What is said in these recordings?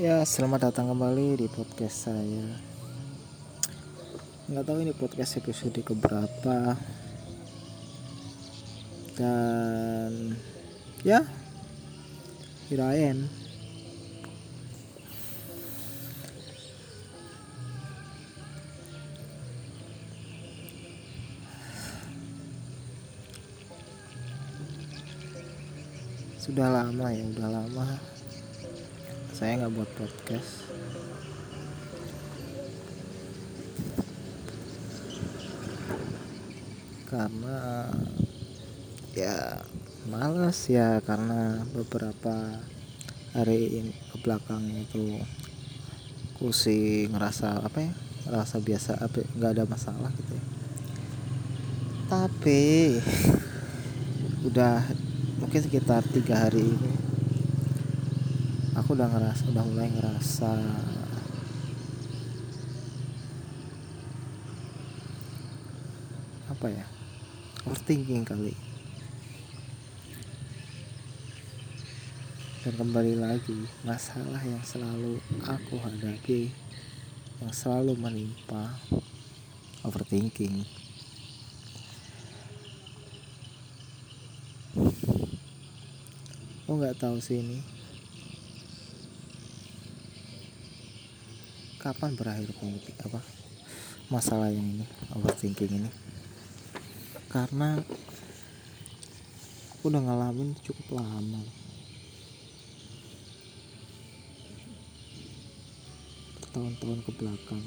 Ya, selamat datang kembali di podcast saya. Nggak tahu ini podcast episode keberapa. Dan ya, kirain sudah lama ya, udah lama saya nggak buat podcast. Karena ya males ya karena beberapa hari ini ke belakang itu aku sih ngerasa apa ya ngerasa biasa apa nggak ada masalah gitu ya. Tapi udah mungkin sekitar tiga hari ini aku udah ngerasa udah mulai ngerasa apa ya overthinking kali. Dan kembali lagi masalah yang selalu aku hadapi yang selalu menimpa overthinking. Aku nggak tahu sih ini kapan berakhir politik apa masalah yang ini overthinking ini? Karena aku udah ngalamin cukup lama. Tahun-tahun ke belakang.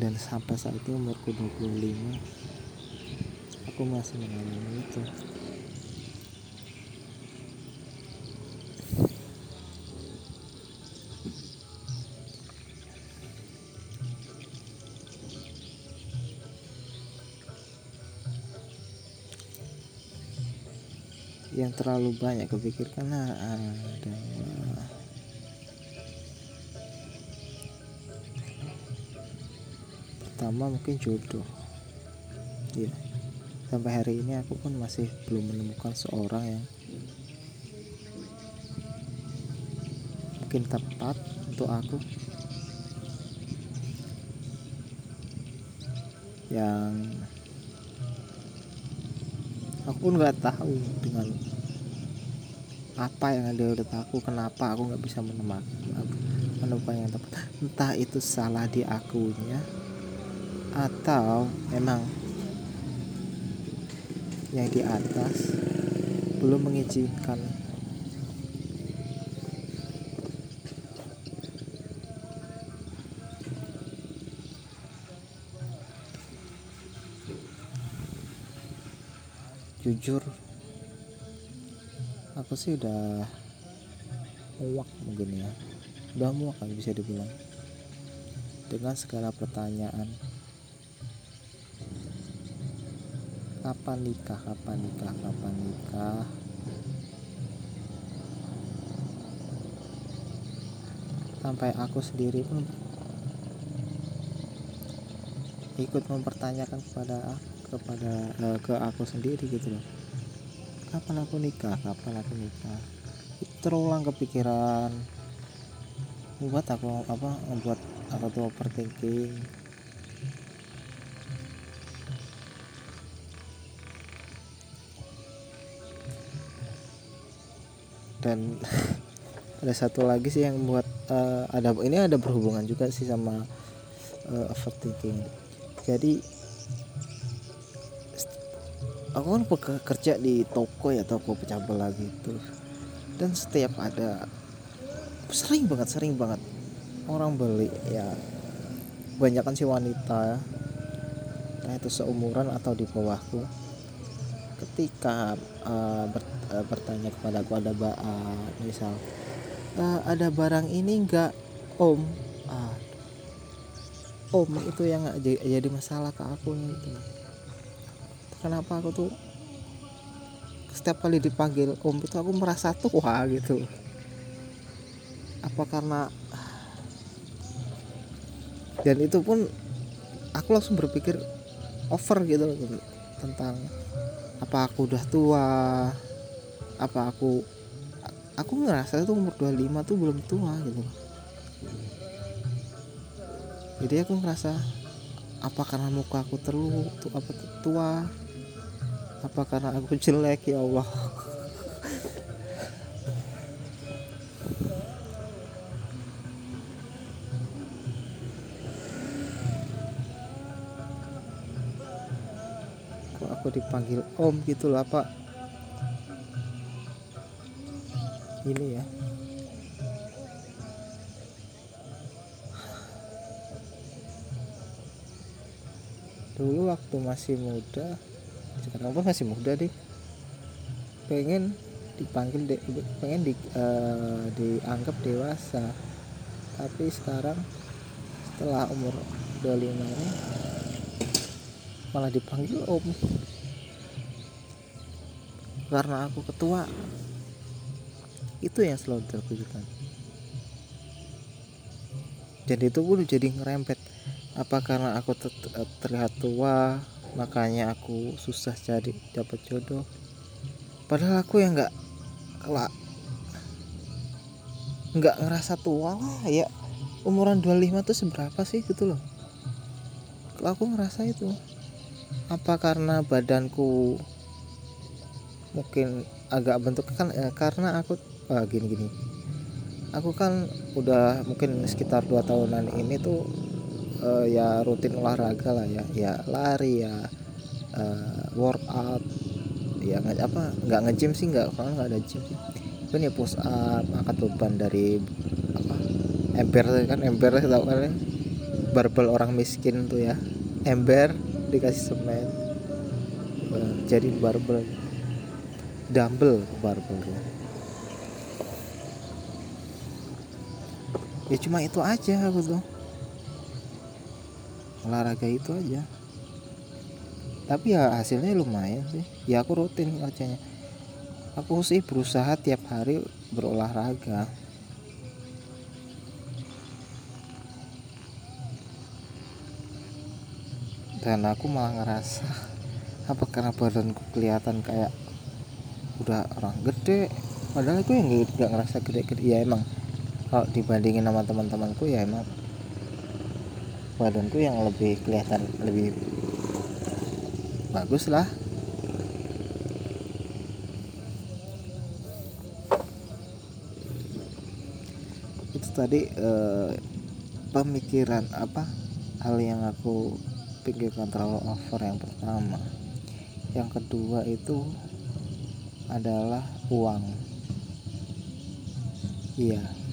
Dan sampai saat ini umurku 25 aku masih mengalami itu terlalu banyak kepikirkan adalah pertama mungkin jodoh. Ya sampai hari ini aku pun masih belum menemukan seorang yang mungkin tepat untuk aku. Yang aku nggak tahu dengan apa yang ada di aku? Kenapa aku nggak bisa menemukan menemukan yang tepat. Entah itu salah di akunya atau memang yang di atas belum mengizinkan. Jujur aku sih udah muak mungkin ya. Udah muak kan bisa dibilang. Dengan segala pertanyaan. Kapan nikah kapan nikah kapan nikah? Sampai aku sendiri pun ikut mempertanyakan kepada kepada uh, ke aku sendiri gitu loh kapan aku nikah? Kapan aku nikah? Terulang kepikiran. Membuat aku apa membuat aku tuh overthinking. Dan ada satu lagi sih yang membuat uh, ada ini ada berhubungan juga sih sama uh, overthinking. Jadi aku kan bekerja di toko ya toko pecah belah gitu dan setiap ada sering banget sering banget orang beli ya. Kebanyakan sih wanita nah itu seumuran atau di bawahku. Ketika uh, ber, uh, bertanya kepada aku ada uh, misal uh, ada barang ini enggak om? Uh, om itu yang jadi masalah ke aku gitu kenapa aku tuh setiap kali dipanggil om itu aku merasa tua gitu. Apa karena dan itu pun aku langsung berpikir over gitu tentang apa aku udah tua apa aku aku ngerasa tuh umur 25 tuh belum tua gitu. Jadi aku ngerasa apa karena muka aku terlalu tuh apa tua apa karena aku jelek? Ya Allah. Kok aku dipanggil om gitu lah pak? Ini ya. Dulu waktu masih muda sekarang pun masih muda deh pengen dipanggil de, pengen di, uh, dianggap dewasa. Tapi sekarang setelah umur 25 ini malah dipanggil om. Karena aku ketua. Itu yang selalu terpikirkan jadi itu pun jadi ngerempet. Apa karena aku ter terlihat tua makanya aku susah cari dapat jodoh. Padahal aku yang nggak kelak nggak ngerasa tua lah ya. Umuran 25 tuh seberapa sih gitu loh? Kalau aku ngerasa itu. Apa karena badanku mungkin agak bentuk kan ya, karena aku ah, gini gini aku kan udah mungkin sekitar dua tahunan ini tuh uh, ya rutin olahraga lah ya. Ya lari ya uh, workout ya nggak apa nggak ngejim sih nggak kalau nggak ada gym sih. Kan ya push up angkat beban dari apa ember kan ember tahu kan barbel orang miskin tuh ya. Ember dikasih semen. Jadi barbel. Dumbbell barbel ya. Cuma itu aja aku tuh olahraga itu aja. Tapi ya hasilnya lumayan sih. Ya aku rutin kerjanya aku sih berusaha tiap hari berolahraga. Dan aku malah ngerasa apa karena badanku kelihatan kayak udah orang gede. Padahal aku yang nggak ngerasa gede-gede. Ya emang kalau dibandingin sama teman-temanku ya emang badanku yang lebih kelihatan lebih bagus lah. Itu tadi eh, pemikiran apa? Hal yang aku pikirkan terlalu over yang pertama. Yang kedua itu adalah uang. Iya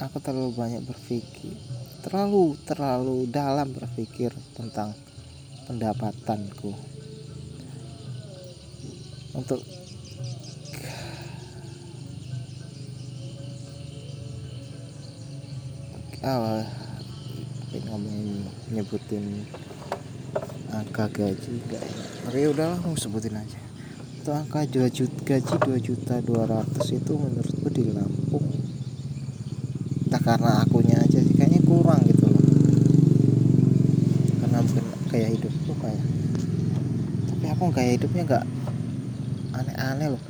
aku terlalu banyak berpikir terlalu terlalu dalam berpikir tentang pendapatanku. Untuk ah ngomongin nyebutin angka gaji enggak ya? Oke udahlah mau sebutin aja. Itu angka 2 juta gaji 2 juta 200 itu menurutku di entah karena akunya aja sih kayaknya kurang gitu loh. Karena mungkin kayak hidupku kayak tapi aku kayak hidupnya nggak aneh-aneh loh.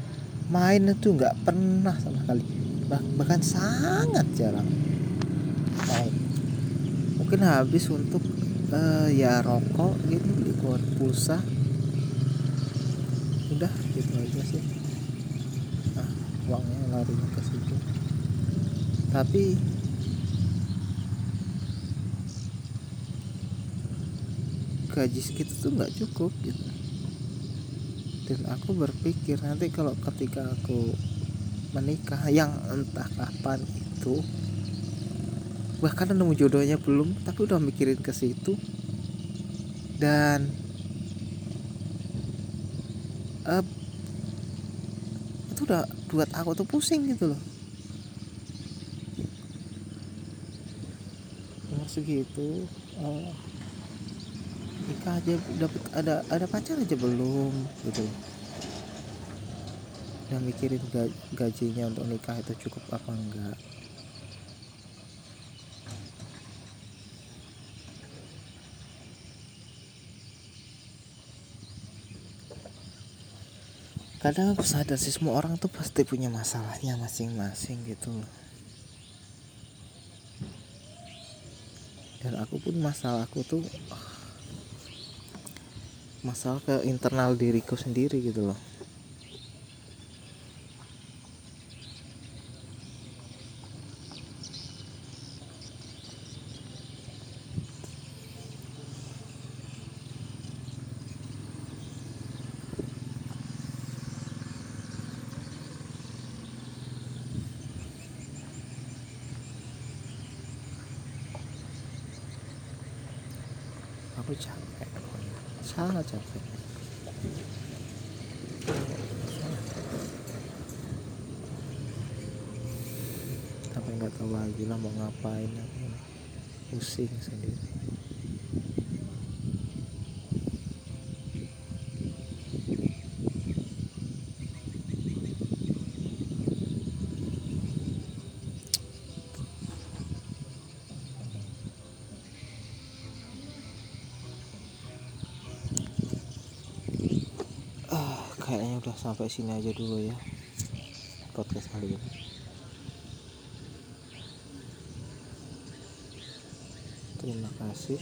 Main itu nggak pernah sama sekali. Bah bahkan sangat jarang main. Mungkin habis untuk uh, ya rokok gitu beli pulsa. Udah gitu aja sih. Nah uangnya larinya ke situ tapi gaji segitu tuh nggak cukup gitu. Dan aku berpikir nanti kalau ketika aku menikah yang entah kapan itu bahkan nemu jodohnya belum tapi udah mikirin ke situ. Dan uh, itu udah buat aku tuh pusing gitu loh umur segitu uh, nikah aja dapat ada ada pacar aja belum gitu. Udah mikirin gajinya untuk nikah itu cukup apa enggak. Kadang aku sadar sih semua orang tuh pasti punya masalahnya masing-masing gitu dan aku pun masalahku tuh masalah ke internal diriku sendiri gitu loh aku capek sangat capek tapi nggak tahu lagi lah mau ngapain aku. Pusing sendiri kayaknya udah sampai sini aja dulu ya podcast kali ini. Terima kasih.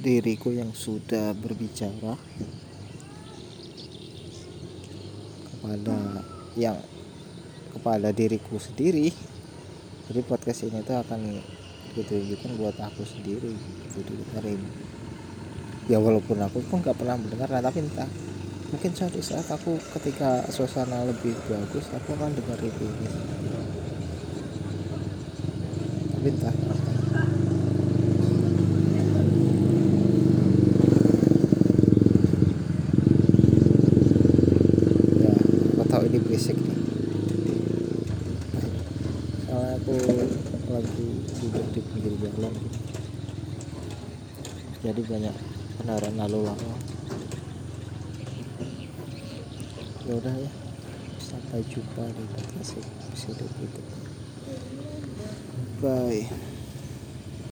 Diriku yang sudah berbicara kepada yang kepada diriku sendiri. Jadi podcast ini tuh akan ditujukan buat aku sendiri jadi dengerin ya walaupun aku pun nggak pernah mendengar nah, tapi entah mungkin suatu saat aku ketika suasana lebih bagus aku akan dengar itu tapi entah ya ini berisik nih. Soalnya aku lagi duduk di pinggir jalan. Jadi banyak kendaraan lalu lalang ya udah ya. Sampai jumpa di podcast episode berikutnya. Bye